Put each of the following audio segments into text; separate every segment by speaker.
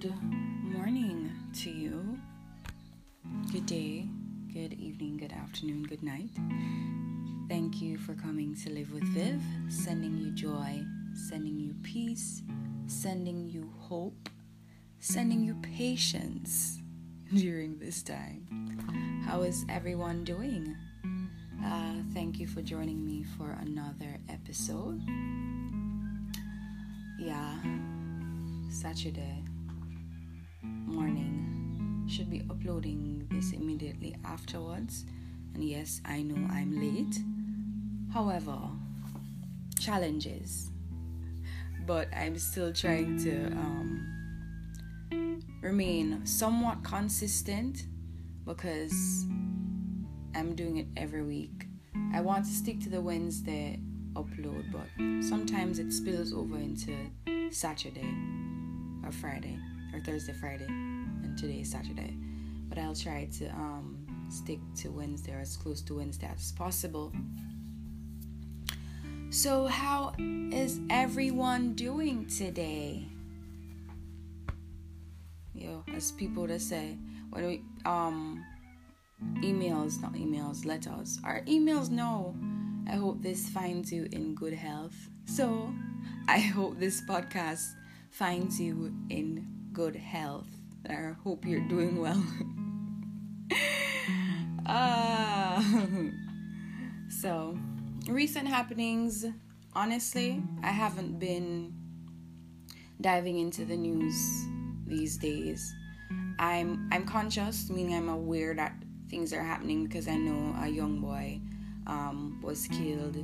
Speaker 1: Good morning to you. Good day, good evening, good afternoon, good night. Thank you for coming to live with Viv, sending you joy, sending you peace, sending you hope, sending you patience during this time. How is everyone doing? Uh, thank you for joining me for another episode. Yeah, Saturday morning. Should be uploading this immediately afterwards. And yes, I know I'm late. However, challenges. But I'm still trying to um, remain somewhat consistent because I'm doing it every week. I want to stick to the Wednesday upload, but sometimes it spills over into Saturday or Friday or Thursday, Friday, and today is Saturday. But I'll try to um, stick to Wednesday or as close to Wednesday as possible. So, how is everyone doing today? Yo, as people that say when we um emails, not emails, letters. Our emails no. I hope this finds you in good health. So, I hope this podcast finds you in good health. I hope you're doing well. uh, so, recent happenings, honestly, I haven't been diving into the news these days. I'm I'm conscious, meaning I'm aware that things are happening because I know a young boy um, was killed,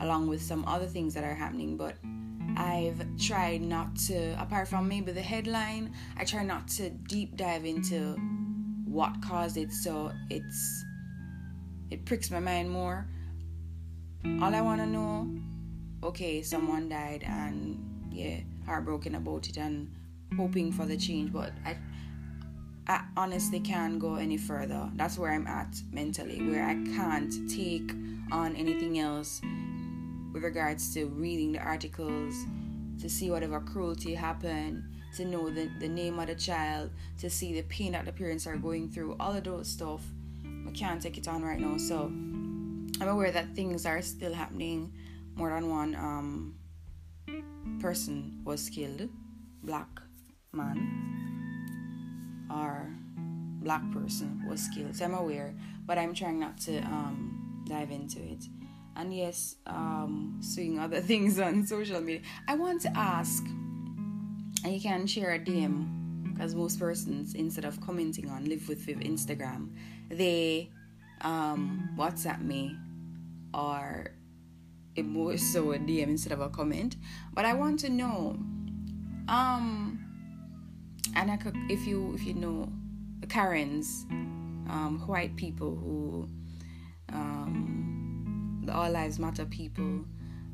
Speaker 1: along with some other things that are happening. But I've tried not to, apart from maybe the headline, I try not to deep dive into what caused it. So it's it pricks my mind more. All I want to know, okay, someone died, and yeah, heartbroken about it, and hoping for the change. But I I honestly can't go any further. That's where I'm at mentally, where I can't take on anything else with regards to reading the articles, to see whatever cruelty happened, to know the, the name of the child, to see the pain that the parents are going through, all of those stuff. I can't take it on right now. So I'm aware that things are still happening. More than one um, person was killed, black man or black person was killed. So I'm aware, but I'm trying not to um, dive into it. And yes, um, seeing other things on social media. I want to ask, and you can share a DM because most persons, instead of commenting on Live with Viv Instagram, they um, WhatsApp me or it more so a DM instead of a comment. But I want to know, um, and I could, if you if you know the Karens, um, white people who, um, the All Lives Matter people,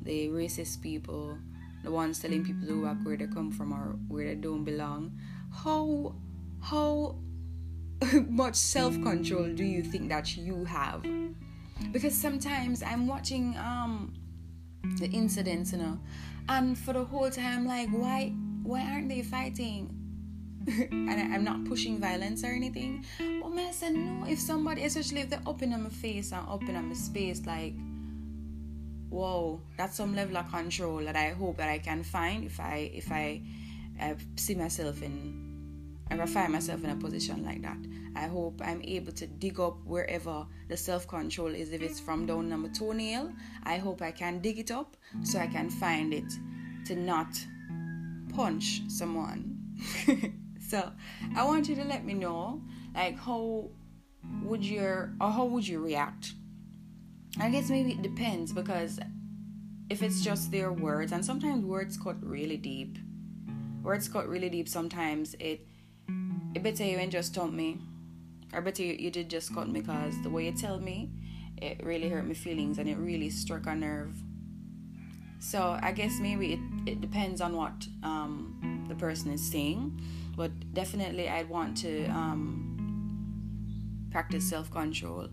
Speaker 1: the racist people, the ones telling people to walk where they come from or where they don't belong. How how much self control do you think that you have? Because sometimes I'm watching um the incidents, you know, and for the whole time, like, why why aren't they fighting? and I, am not pushing violence or anything. But I said no. If somebody, especially if they're up in my face and up in my space, like, whoa, that's some level of control that I hope that I can find if I if I, I see myself in, if I find myself in a position like that. I hope I'm able to dig up wherever the self control is. If it's from down my toenail, I hope I can dig it up so I can find it to not punch someone. So I want you to let me know, like, how would your or how would you react? I guess maybe it depends because if it's just their words, and sometimes words cut really deep. Words cut really deep. Sometimes it it better you ain't just told me, or better you, you did just cut me because the way you tell me, it really hurt my feelings and it really struck a nerve. So I guess maybe it, it depends on what um, the person is saying but definitely I'd want to um, practice self control,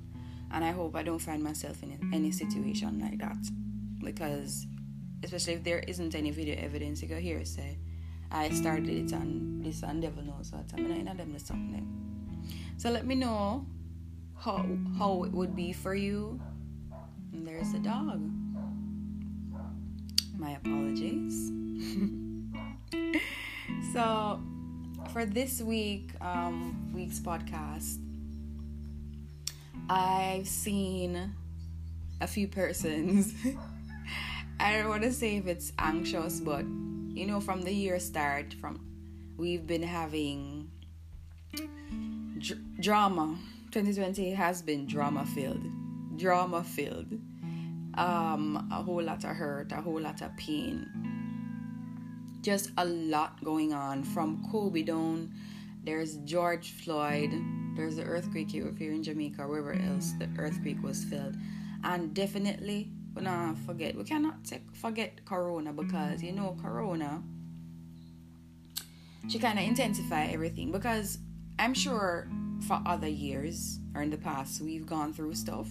Speaker 1: and I hope I don't find myself in any situation like that because, especially if there isn't any video evidence, you go here say, I started it and this and devil knows what. I mean, I them the something. So let me know how how it would be for you. And there's a dog. My apologies. so for this week, um, week's podcast, I've seen a few persons. I don't want to say if it's anxious, but you know, from the year start, from we've been having dr- drama. 2020 has been drama filled, drama filled. Um, a whole lot of hurt, a whole lot of pain. Just a lot going on from Kobe down. There's George Floyd. There's the earthquake here if you're in Jamaica, or wherever else the earthquake was felt. and definitely we not forget we cannot take, forget corona because you know corona she kind of intensify everything because i'm sure for other years or in the past we've gone through stuff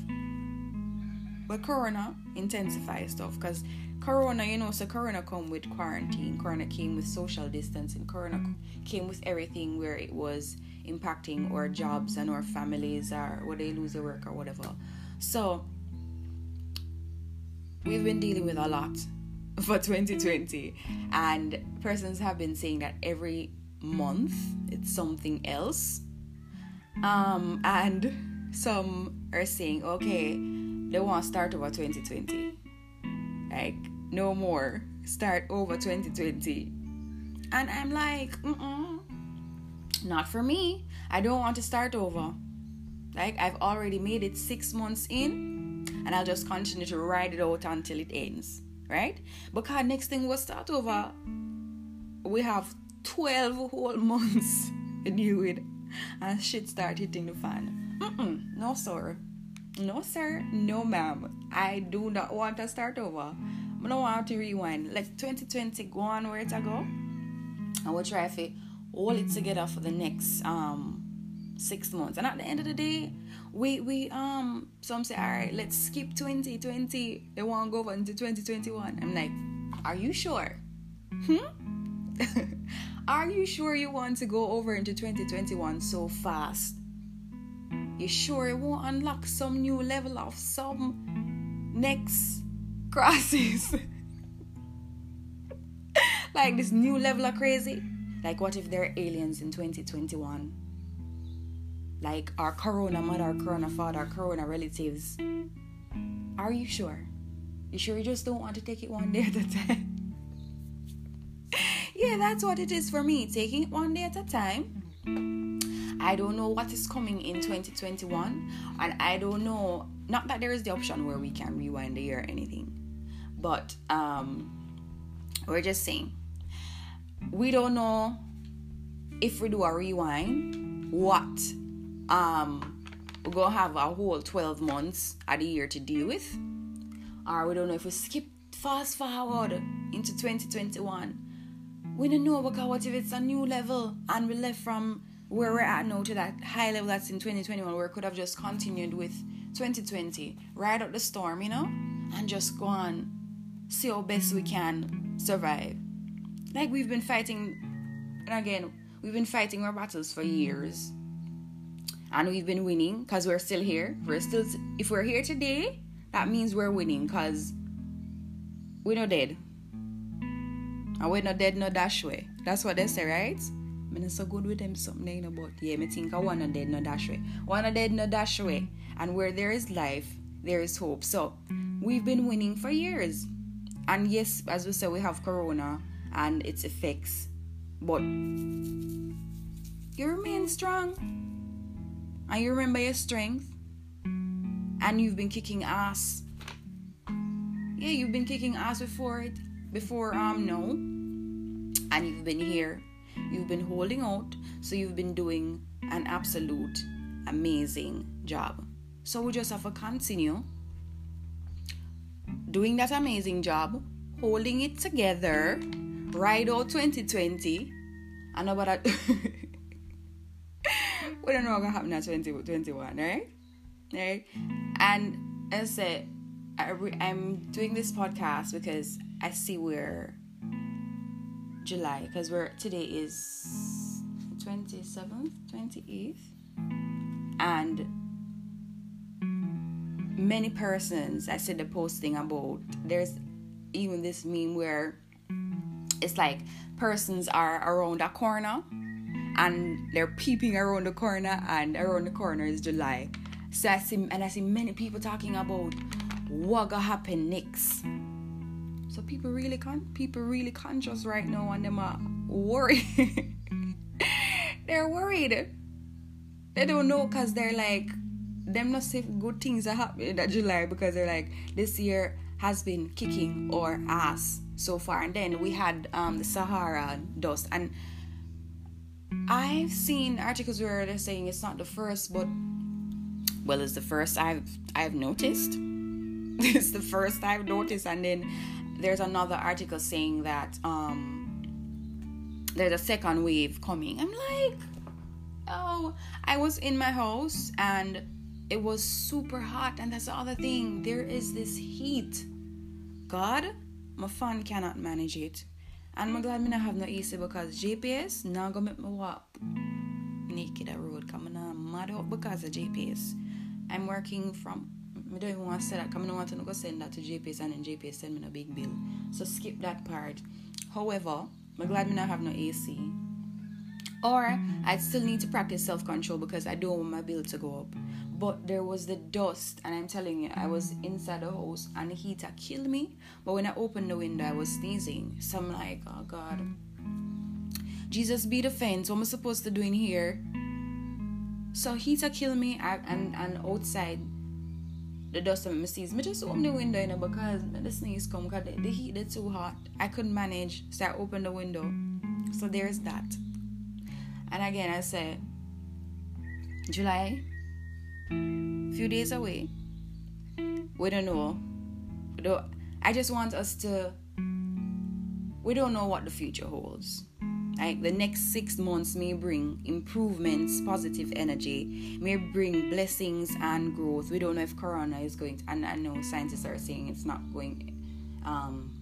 Speaker 1: but corona intensifies stuff because corona you know so corona come with quarantine corona came with social distancing corona came with everything where it was impacting our jobs and our families or where they lose their work or whatever. So we've been dealing with a lot for 2020 and persons have been saying that every month it's something else. Um and some are saying okay they want to start over 2020 like no more start over 2020 and i'm like Mm-mm, not for me i don't want to start over like i've already made it six months in and I'll just continue to ride it out until it ends, right? Because next thing we'll start over, we have 12 whole months new it and shit start hitting the fan. Mm-mm, no, sir. No, sir. No, ma'am. I do not want to start over. I don't want to rewind. Let 2020 go on where it go. And we'll try to hold it together for the next um six months. And at the end of the day, we we um some say, all right, let's skip 2020. They want to go over into 2021. I'm like, are you sure? Hmm? are you sure you want to go over into 2021 so fast? You sure it won't unlock some new level of some next crosses? like this new level of crazy? Like what if there are aliens in 2021? like our corona mother, our corona father, our corona relatives. Are you sure? You sure you just don't want to take it one day at a time? yeah, that's what it is for me. Taking it one day at a time. I don't know what is coming in 2021, and I don't know. Not that there is the option where we can rewind the year or anything, but um, we're just saying we don't know if we do a rewind what um, we're gonna have a whole 12 months of the year to deal with. Or we don't know if we skip fast forward into 2021. We don't know because what if it's a new level and we left from where we're at now to that high level that's in 2021 where we could have just continued with 2020, ride out the storm, you know, and just go on, see how best we can survive. Like we've been fighting, and again, we've been fighting our battles for years and we've been winning because we're still here. We're still, if we're here today, that means we're winning because we're not dead. And we're not dead no dash way. That's what they say, right? I'm not so good with them something, you know, but yeah, me think I want to dead no dash way. Wanna dead no dash way. And where there is life, there is hope. So we've been winning for years. And yes, as we said, we have corona and its effects. But you remain strong. And you remember your strength. And you've been kicking ass. Yeah you've been kicking ass before it before um no. And you've been here. You've been holding out. So you've been doing an absolute amazing job. So we just have to continue doing that amazing job holding it together ride out 2020 and about that we don't know what's gonna happen at 2021, right? Right? And as I said, I, am doing this podcast because I see where July because we're today is 27th, 28th, and Mm. many persons I see the posting about there's even this meme where it's like persons are around a corner and they're peeping around the corner and around the corner is July. So I see and I see many people talking about what gonna happen next. So people really con people really conscious right now and them are worried. they're worried. They don't know because they're like them not say good things are happening in July because they're like this year has been kicking our ass so far. And then we had um, the Sahara dust. And I've seen articles where they're saying it's not the first but well it's the first I've I've noticed. It's the first I've noticed. And then there's another article saying that um there's a second wave coming. I'm like oh I was in my house and it was super hot and that's all the other thing. There is this heat. God my fan cannot manage it. And my glad not have no AC because JPS now gonna make me walk. Naked a road coming on mad up because of JPS I'm working from I don't even want to say that I don't want to go send that to JPS and then JPS send me a big bill. So skip that part. However I'm glad not have no AC or I still need to practice self control because I don't want my bill to go up but there was the dust and i'm telling you i was inside the house and the heater killed me. But when i opened the window i was sneezing. So i'm like oh god. Jesus be the fence. What am i supposed to do in here? So heater killed me I, and and outside the dust of my sneeze. Me just open the window you know because the sneeze come because the, the heat is too hot. I couldn't manage so i opened the window. So there's that. And again i said july few days away. We don't know. We don't, I just want us to. We don't know what the future holds. Like the next six months may bring improvements, positive energy, may bring blessings and growth. We don't know if Corona is going to, and I know scientists are saying it's not going um,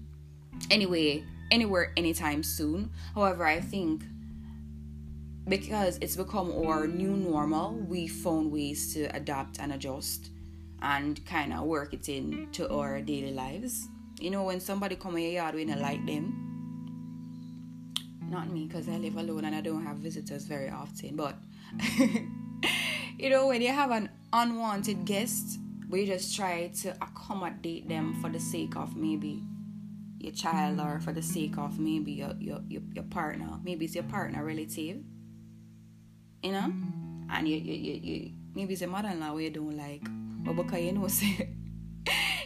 Speaker 1: anyway, anywhere anytime soon. However, I think because it's become our new normal, we found ways to adapt and adjust and kind of work it into our daily lives. You know, when somebody come in your yard, we don't like them. Not me, because I live alone and I don't have visitors very often. But you know, when you have an unwanted guest, we just try to accommodate them for the sake of maybe your child or for the sake of maybe your your, your, your partner. Maybe it's your partner relative you know, mm-hmm. and you, you, you, you maybe it's a mother-in-law where you don't like, but mm-hmm. because you know, say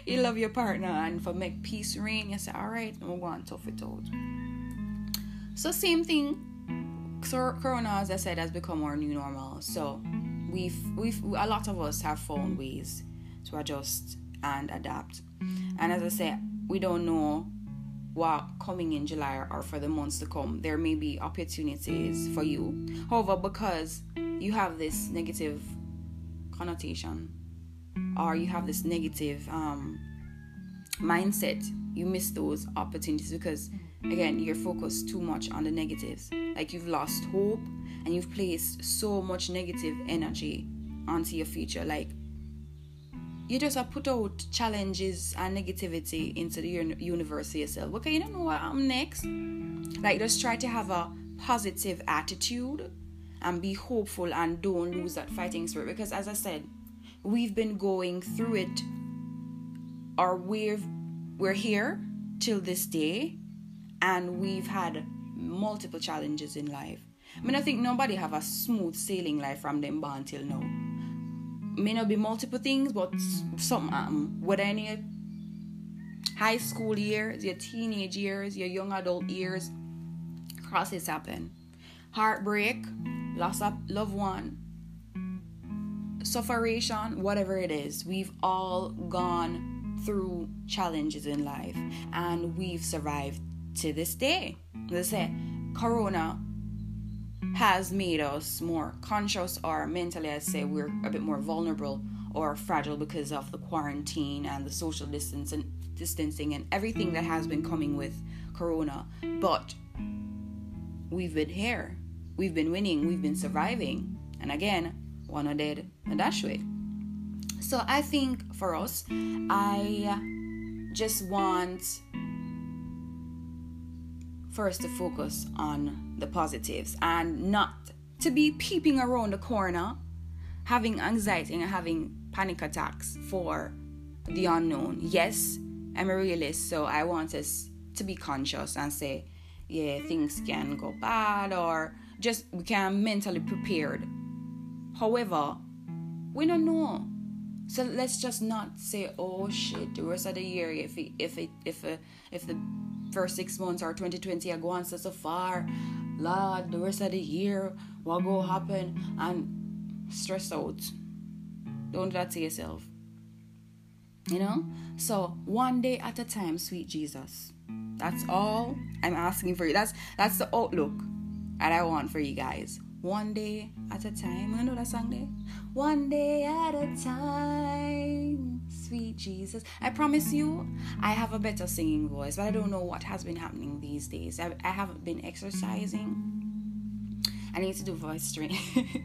Speaker 1: you love your partner, and for make peace reign, you say, all right, I'm going to tough it out. So same thing. Corona, as I said, has become our new normal. So we've we've a lot of us have found ways to adjust and adapt. And as I said, we don't know what coming in July or for the months to come, there may be opportunities for you. However, because you have this negative connotation or you have this negative um, mindset, you miss those opportunities because, again, you're focused too much on the negatives. Like you've lost hope and you've placed so much negative energy onto your future. Like you just put out challenges and negativity into the universe yourself. Okay, you don't know what I'm next. Like just try to have a positive attitude and be hopeful and don't lose that fighting spirit. Because as I said, we've been going through it or we've we're here till this day and we've had multiple challenges in life. I mean I think nobody have a smooth sailing life from them born till now may not be multiple things, but something um, whether any high school years, your teenage years, your young adult years, crosses happen. Heartbreak, loss of loved one, sufferation, whatever it is, we've all gone through challenges in life and we've survived to this day. Let's say Corona has made us more conscious or mentally I'd say we're a bit more vulnerable or fragile because of the quarantine and the social distance and distancing and everything that has been coming with corona but we've been here. We've been winning, we've been surviving. And again, one of dead and dash way. So I think for us, I just want first to focus on the positives and not to be peeping around the corner, having anxiety and having panic attacks for the unknown. Yes, I'm a realist, so I want us to be conscious and say, yeah, things can go bad or just we can mentally prepared. However, we don't know. So let's just not say, oh shit, the rest of the year, if it, if it, if uh, if the first six months or 2020 are going so, far, Lord, the rest of the year, what go happen? And stress out. Don't do that to yourself. You know? So one day at a time, sweet Jesus. That's all I'm asking for you. That's that's the outlook that I want for you guys. One day at a time. I know that song there. One day at a time, sweet Jesus. I promise you, I have a better singing voice, but I don't know what has been happening these days. I, I haven't been exercising. I need to do voice training.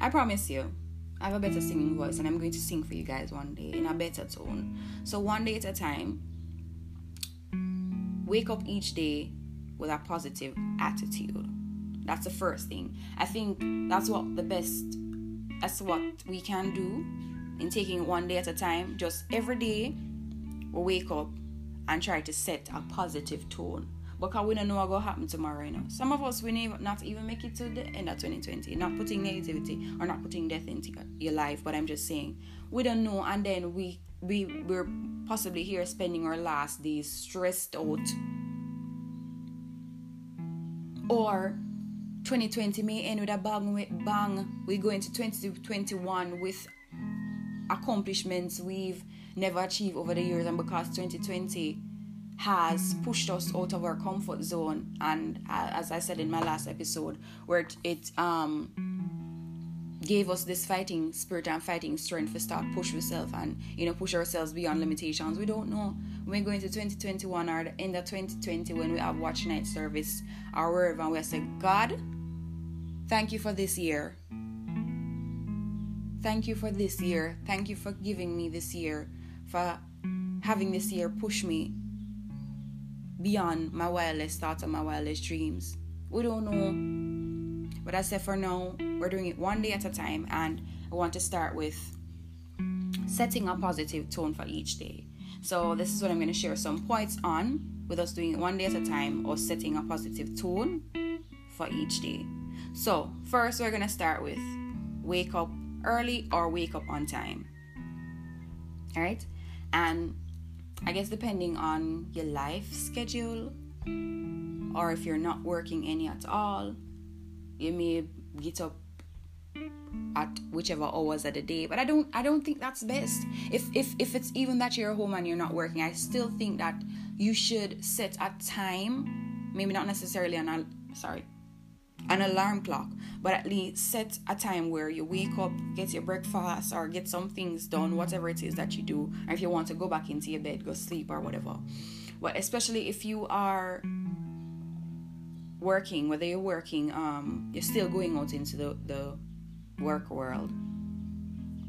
Speaker 1: I promise you, I have a better singing voice, and I'm going to sing for you guys one day in a better tone. So, one day at a time, wake up each day with a positive attitude. That's the first thing. I think that's what the best, that's what we can do in taking one day at a time. Just every day, we wake up and try to set a positive tone because we don't know what will happen tomorrow. You know, some of us we may not even make it to the end of 2020. Not putting negativity or not putting death into your life, but I'm just saying we don't know, and then we we we're possibly here spending our last days stressed out, or 2020 may end with a bang bang. We go into 2021 with accomplishments we've never achieved over the years, and because 2020 has pushed us out of our comfort zone and uh, as i said in my last episode where it, um gave us this fighting spirit and fighting strength to start push ourselves and you know push ourselves beyond limitations. We don't know. When we go into 2021 or the end of 2020 when we have watch night service. Or wherever and we say god thank you for this year. Thank you for this year. Thank you for giving me this year for having this year push me beyond my wildest thoughts and my wildest dreams. We don't know. But I said for now, we're doing it one day at a time, and I want to start with setting a positive tone for each day. So, this is what I'm going to share some points on with us doing it one day at a time or setting a positive tone for each day. So, first, we're going to start with wake up early or wake up on time. All right, and I guess depending on your life schedule, or if you're not working any at all, you may get up at whichever hours of the day. But I don't I don't think that's best. If if if it's even that you're home and you're not working, I still think that you should set a time, maybe not necessarily an al- sorry, an alarm clock, but at least set a time where you wake up, get your breakfast, or get some things done, whatever it is that you do. And if you want to go back into your bed, go sleep or whatever. But especially if you are working, whether you're working, um, you're still going out into the, the work world.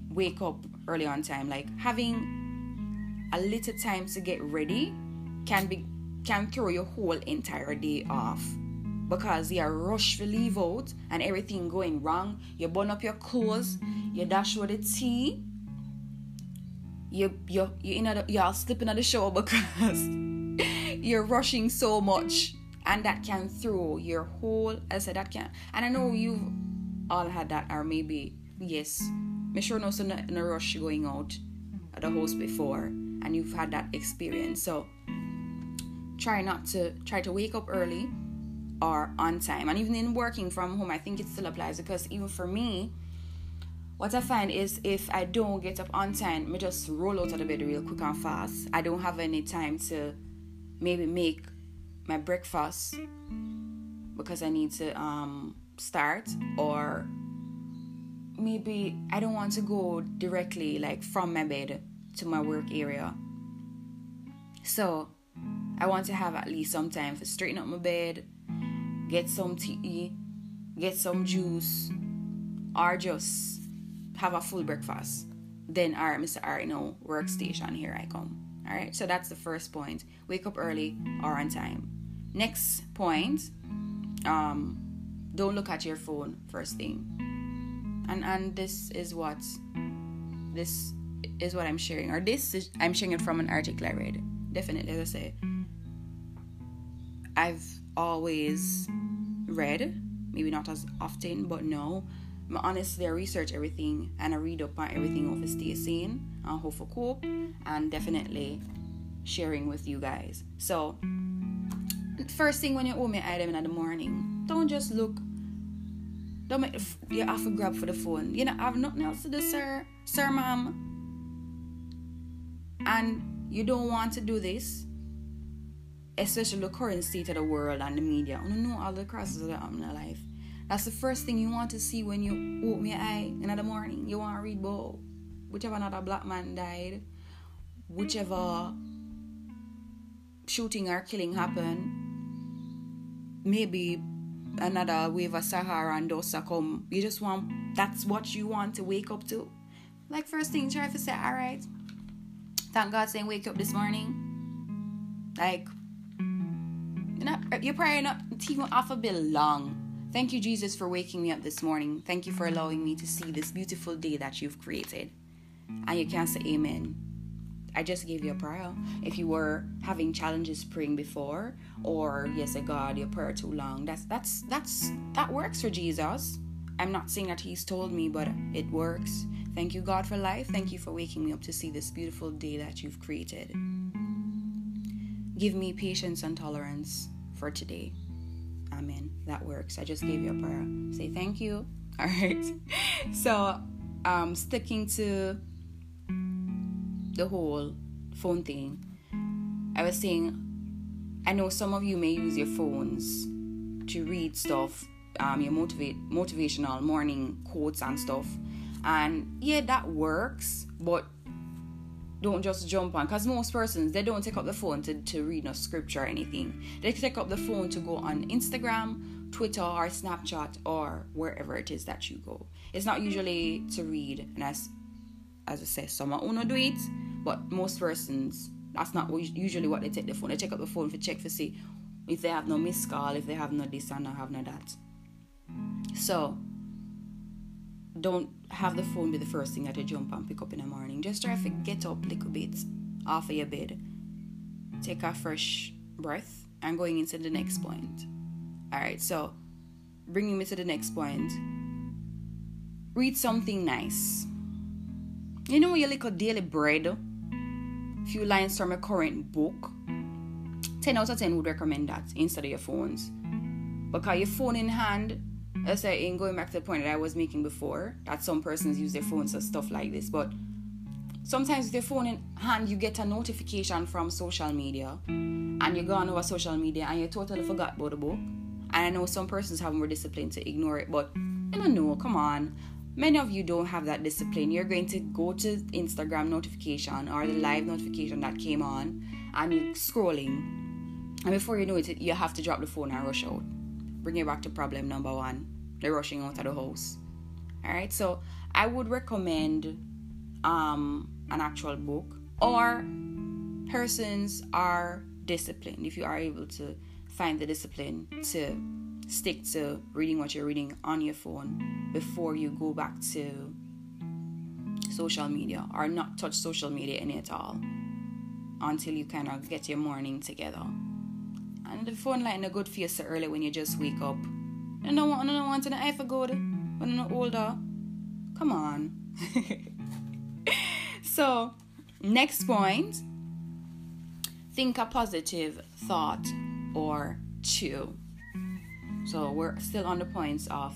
Speaker 1: Wake up early on time. Like having a little time to get ready can be can throw your whole entire day off because you are rushed to leave out and everything going wrong. You burn up your clothes, you dash with the tea, you you you in a, you're slipping at the show because you're rushing so much and that can throw your whole I said that can and I know you've all had that or maybe yes me sure no so in a rush going out at the house before and you've had that experience so try not to try to wake up early or on time. And even in working from home, I think it still applies because even for me, what I find is if I don't get up on time, I just roll out of the bed real quick and fast. I don't have any time to maybe make my breakfast because I need to um, start or maybe I don't want to go directly like from my bed to my work area. So I want to have at least some time to straighten up my bed, get some tea, get some juice, or just have a full breakfast. Then, all right, Mr. All right, no workstation, here I come. All right, so that's the first point. Wake up early or on time. Next point, um, don't look at your phone first thing. And and this is what this is what I'm sharing, or this is I'm sharing it from an article I read. Definitely, as I say, I've always read, maybe not as often, but no. Honestly, I research everything and I read up on everything of stay sane and how for cope, and definitely sharing with you guys. So, first thing when you open your item in the morning, don't just look. Don't make you have to grab for the phone. You know, I have nothing else to do, sir, sir, ma'am. And you don't want to do this, especially the current state of the world and the media. I don't know all the crosses that happen in life. That's the first thing you want to see when you open your eye in the morning. You want to read about whichever another black man died, whichever shooting or killing happened, maybe another wave of Sahara and dust come. You just want that's what you want to wake up to. Like first thing, try to say, all right. Thank God saying wake up this morning. Like you're not you're probably not even off a bit long. Thank you, Jesus, for waking me up this morning. Thank you for allowing me to see this beautiful day that you've created. And you can say amen. I just gave you a prayer. If you were having challenges praying before, or yes, God, your prayer too long, that's that's that's that works for Jesus. I'm not saying that He's told me, but it works. Thank you, God, for life. Thank you for waking me up to see this beautiful day that you've created. Give me patience and tolerance for today. Amen. That works. I just gave you a prayer. Say thank you. All right. So, um, sticking to the whole phone thing, I was saying, I know some of you may use your phones to read stuff, um, your motivate motivational morning quotes and stuff, and yeah, that works, but don't just jump on because most persons they don't take up the phone to, to read no scripture or anything. They take up the phone to go on instagram twitter or snapchat or wherever it is that you go. It's not usually to read and as as i say some are do it but most persons, that's not usually what they take the phone. They check up the phone for check for see if they have no missed call, if they have no this and not have no that. So don't have the phone be the first thing that you jump and pick up in the morning. Just try to get up a little bit off of your bed. Take a fresh breath and going into the next point. Alright, so bringing me to the next point. Read something nice. You know your little daily bread few lines from a current book, 10 out of 10 would recommend that instead of your phones. Because your phone in hand, as I in going back to the point that I was making before, that some persons use their phones for stuff like this, but sometimes with your phone in hand, you get a notification from social media, and you go on over social media and you totally forgot about the book. And I know some persons have more discipline to ignore it, but I don't know, come on. Many of you don't have that discipline. You're going to go to Instagram notification or the live notification that came on and you're scrolling. And before you know it, you have to drop the phone and rush out. Bring it back to problem number one. The rushing out of the house. Alright, so I would recommend um an actual book or persons are disciplined if you are able to find the discipline to stick to reading what you're reading on your phone before you go back to social media or not touch social media any at all until you kind of get your morning together. And the phone light in a good for so early when you just wake up. I don't want, I don't want to I forgot when I'm older. Come on. so, next point think a positive thought or two. So we're still on the points of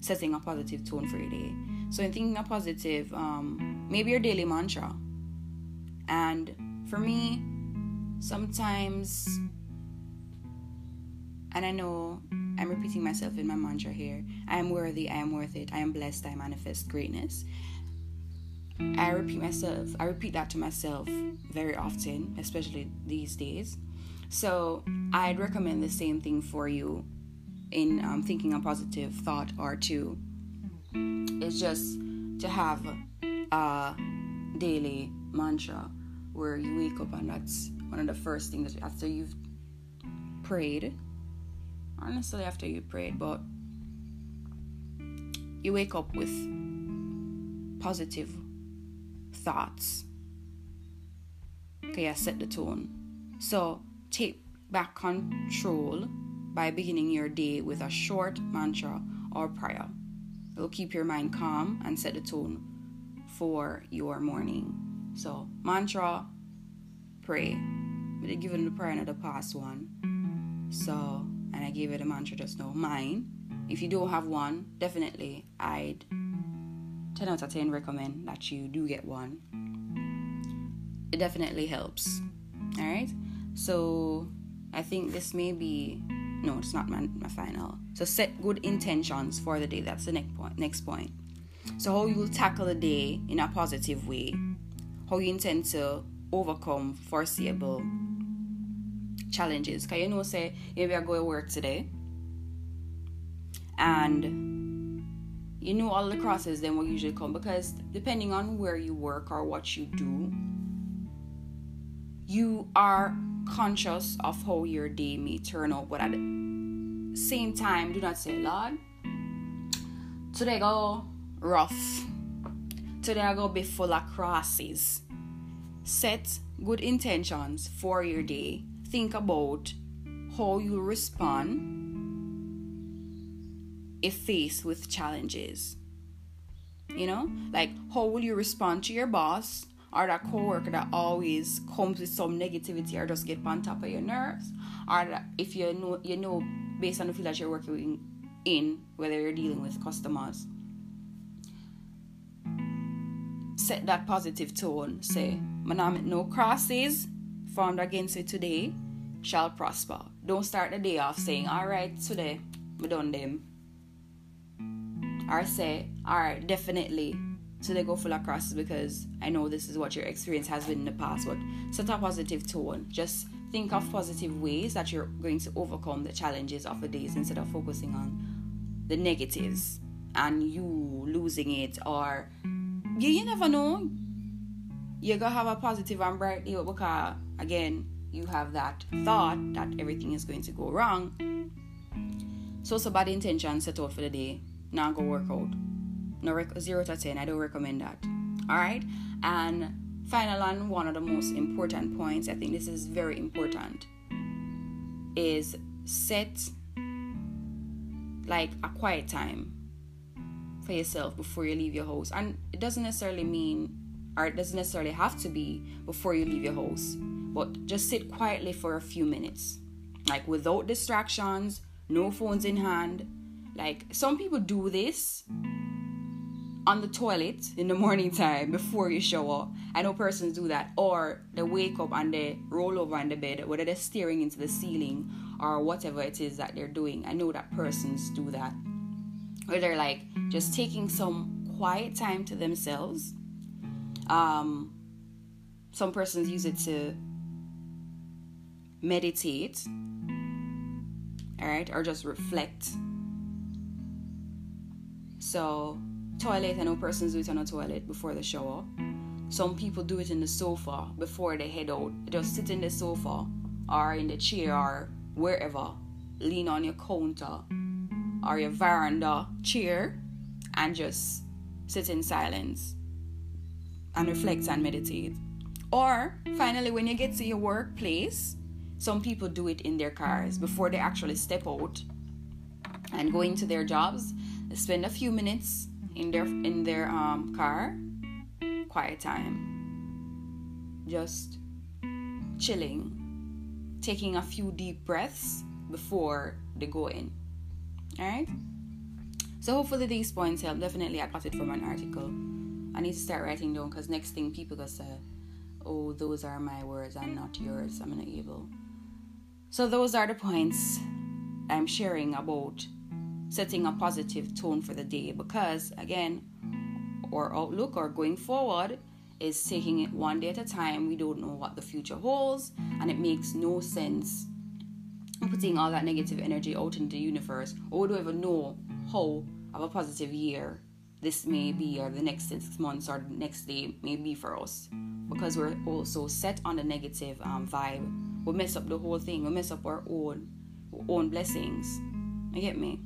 Speaker 1: setting a positive tone for your day. So in thinking a positive, um, maybe your daily mantra. And for me, sometimes, and I know I'm repeating myself in my mantra here. I am worthy. I am worth it. I am blessed. I manifest greatness. I repeat myself. I repeat that to myself very often, especially these days. So I'd recommend the same thing for you in um, thinking a positive thought or two. Is just to have a daily mantra where you wake up and that's one of the first things after you've prayed honestly after you prayed but you wake up with positive thoughts. Okay i set the tone. So take back control by beginning your day with a short mantra or prayer it will keep your mind calm and set the tone for your morning so mantra pray but I given the prayer in the past one so and I gave it a mantra just now mine if you don't have one, definitely I'd 10 out of 10 recommend that you do get one. It definitely helps. All right. So I think this may be no, it's not my, my final. So set good intentions for the day. That's the next point. Next point. So how you will tackle the day in a positive way. How you intend to overcome foreseeable challenges. Cause you know, say maybe I go to work today and you know all the crosses then will usually come because depending on where you work or what you do you are conscious of how your day may turn out but at the same time do not say lord today go rough. Today i go be full of crosses. Set good intentions for your day. Think about how you respond if faced with challenges. You know, like how will you respond to your boss or that coworker that always comes with some negativity or just get on top of your nerves, or that if you know you know based on the field that you're working in, whether you're dealing with customers. Set that positive tone. Say, "My name no crosses formed against me today shall prosper. Don't start the day off saying, All right, today, we done them or say, all right, definitely. So they go full of crosses because I know this is what your experience has been in the past. But set a positive tone. Just think of positive ways that you're going to overcome the challenges of the days instead of focusing on the negatives and you losing it or you, you never know. You're gonna have a positive and bright day because again you have that thought that everything is going to go wrong. So it's a bad intention set out for the day not go work out. No rec- zero to ten. I don't recommend that. All right. And final and one of the most important points. I think this is very important. Is set like a quiet time for yourself before you leave your house. And it doesn't necessarily mean, or it doesn't necessarily have to be before you leave your house, but just sit quietly for a few minutes, like without distractions, no phones in hand, like some people do this on the toilet in the morning time before you shower. I know persons do that, or they wake up and they roll over in the bed, whether they're staring into the ceiling or whatever it is that they're doing. I know that persons do that, or they're like just taking some quiet time to themselves. Um, some persons use it to meditate, all right, or just reflect so, toilet, I know persons do it on a toilet before the shower. Some people do it in the sofa before they head out. Just sit in the sofa or in the chair or wherever. Lean on your counter or your veranda chair and just sit in silence and reflect and meditate. Or finally, when you get to your workplace, some people do it in their cars before they actually step out and go into their jobs They spend a few minutes in their in their um, car, quiet time, just chilling, taking a few deep breaths before they go in. All right. So hopefully these points help. Definitely, I got it from an article. I need to start writing down because next thing people gonna say, "Oh, those are my words and not yours." I'm not able. So those are the points I'm sharing about setting a positive tone for the day because, again, our outlook or going forward is taking it one day at a time. We don't know what the future holds, and it makes no sense putting all that negative energy out into the universe, or we don't even know how of a positive year this may be, or the next six months, or the next day may be for us, because we're also set on the negative um, vibe. We mess up the whole thing. We mess up our own our own blessings. You get me?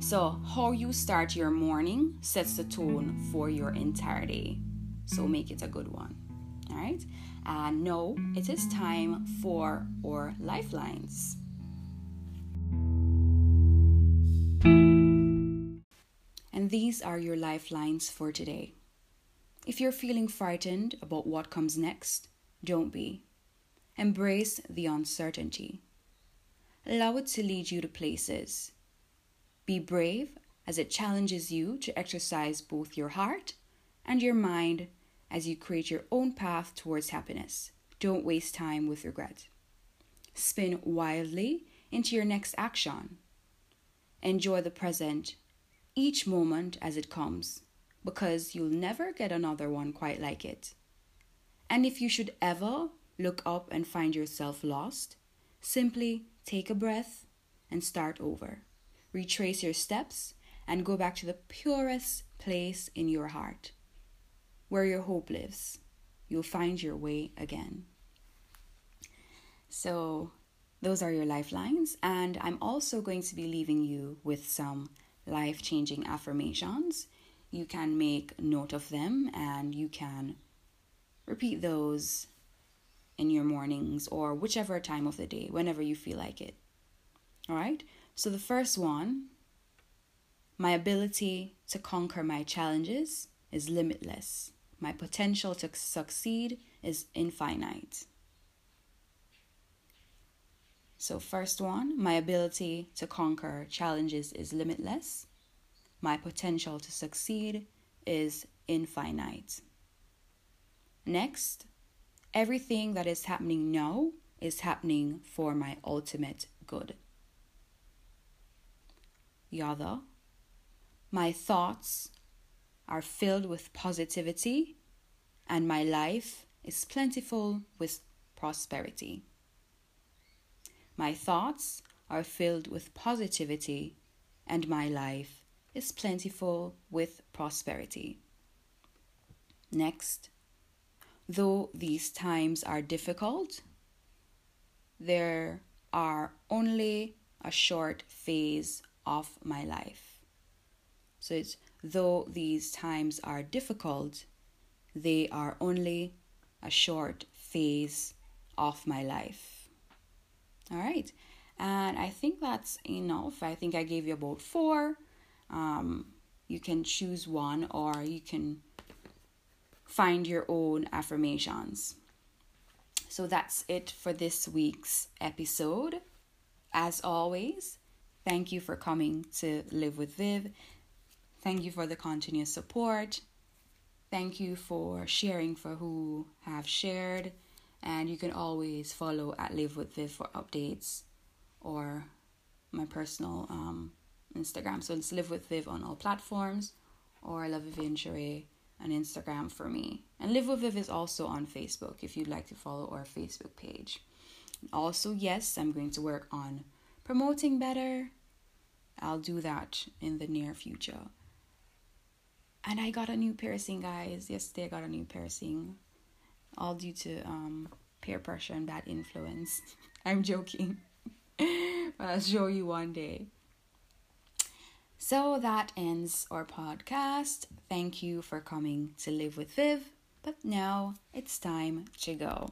Speaker 1: So, how you start your morning sets the tone for your entire day. So, make it a good one. All right? And now it is time for our lifelines. And these are your lifelines for today. If you're feeling frightened about what comes next, don't be. Embrace the uncertainty. Allow it to lead you to places be brave as it challenges you to exercise both your heart and your mind as you create your own path towards happiness. Don't waste time with regret. Spin wildly into your next action. Enjoy the present, each moment as it comes, because you'll never get another one quite like it. And if you should ever look up and find yourself lost, simply take a breath and start over retrace your steps, and go back to the purest place in your heart, where your hope lives. You'll find your way again. So, those are your lifelines, and I'm also going to be leaving you with some life changing affirmations. You can make note of them and you can repeat those in your mornings or whichever time of the day, whenever you feel like it. All right? So, the first one my ability to conquer my challenges is limitless. My potential to succeed is infinite. So, first one, my ability to conquer challenges is limitless. My potential to succeed is infinite. Next, everything that is happening now is happening for my ultimate good other. My thoughts are filled with positivity, and my life is plentiful with prosperity. My thoughts are filled with positivity, and my life is plentiful with prosperity. Next, though these times are difficult, there are only a short phase of my life. So it's though these times are difficult, they are only a short phase of my life. All right, and I think that's enough. I think I gave you about four. Um, you can choose one or you can find your own affirmations. So that's it for this week's episode. As always, Thank you for coming to Live with Viv. Thank you for the continuous support. Thank you for sharing for who have shared. And you can always follow at Live with Viv for updates or my personal um, Instagram. So it's Live with Viv on all platforms or Love Vivian Sheree on Instagram for me. And Live with Viv is also on Facebook if you'd like to follow our Facebook page. Also, yes, I'm going to work on promoting better I'll do that in the near future. And I got a new piercing, guys. Yesterday I got a new piercing. All due to um, peer pressure and bad influence. I'm joking. but I'll show you one day. So that ends our podcast. Thank you for coming to live with Viv. But now it's time to go.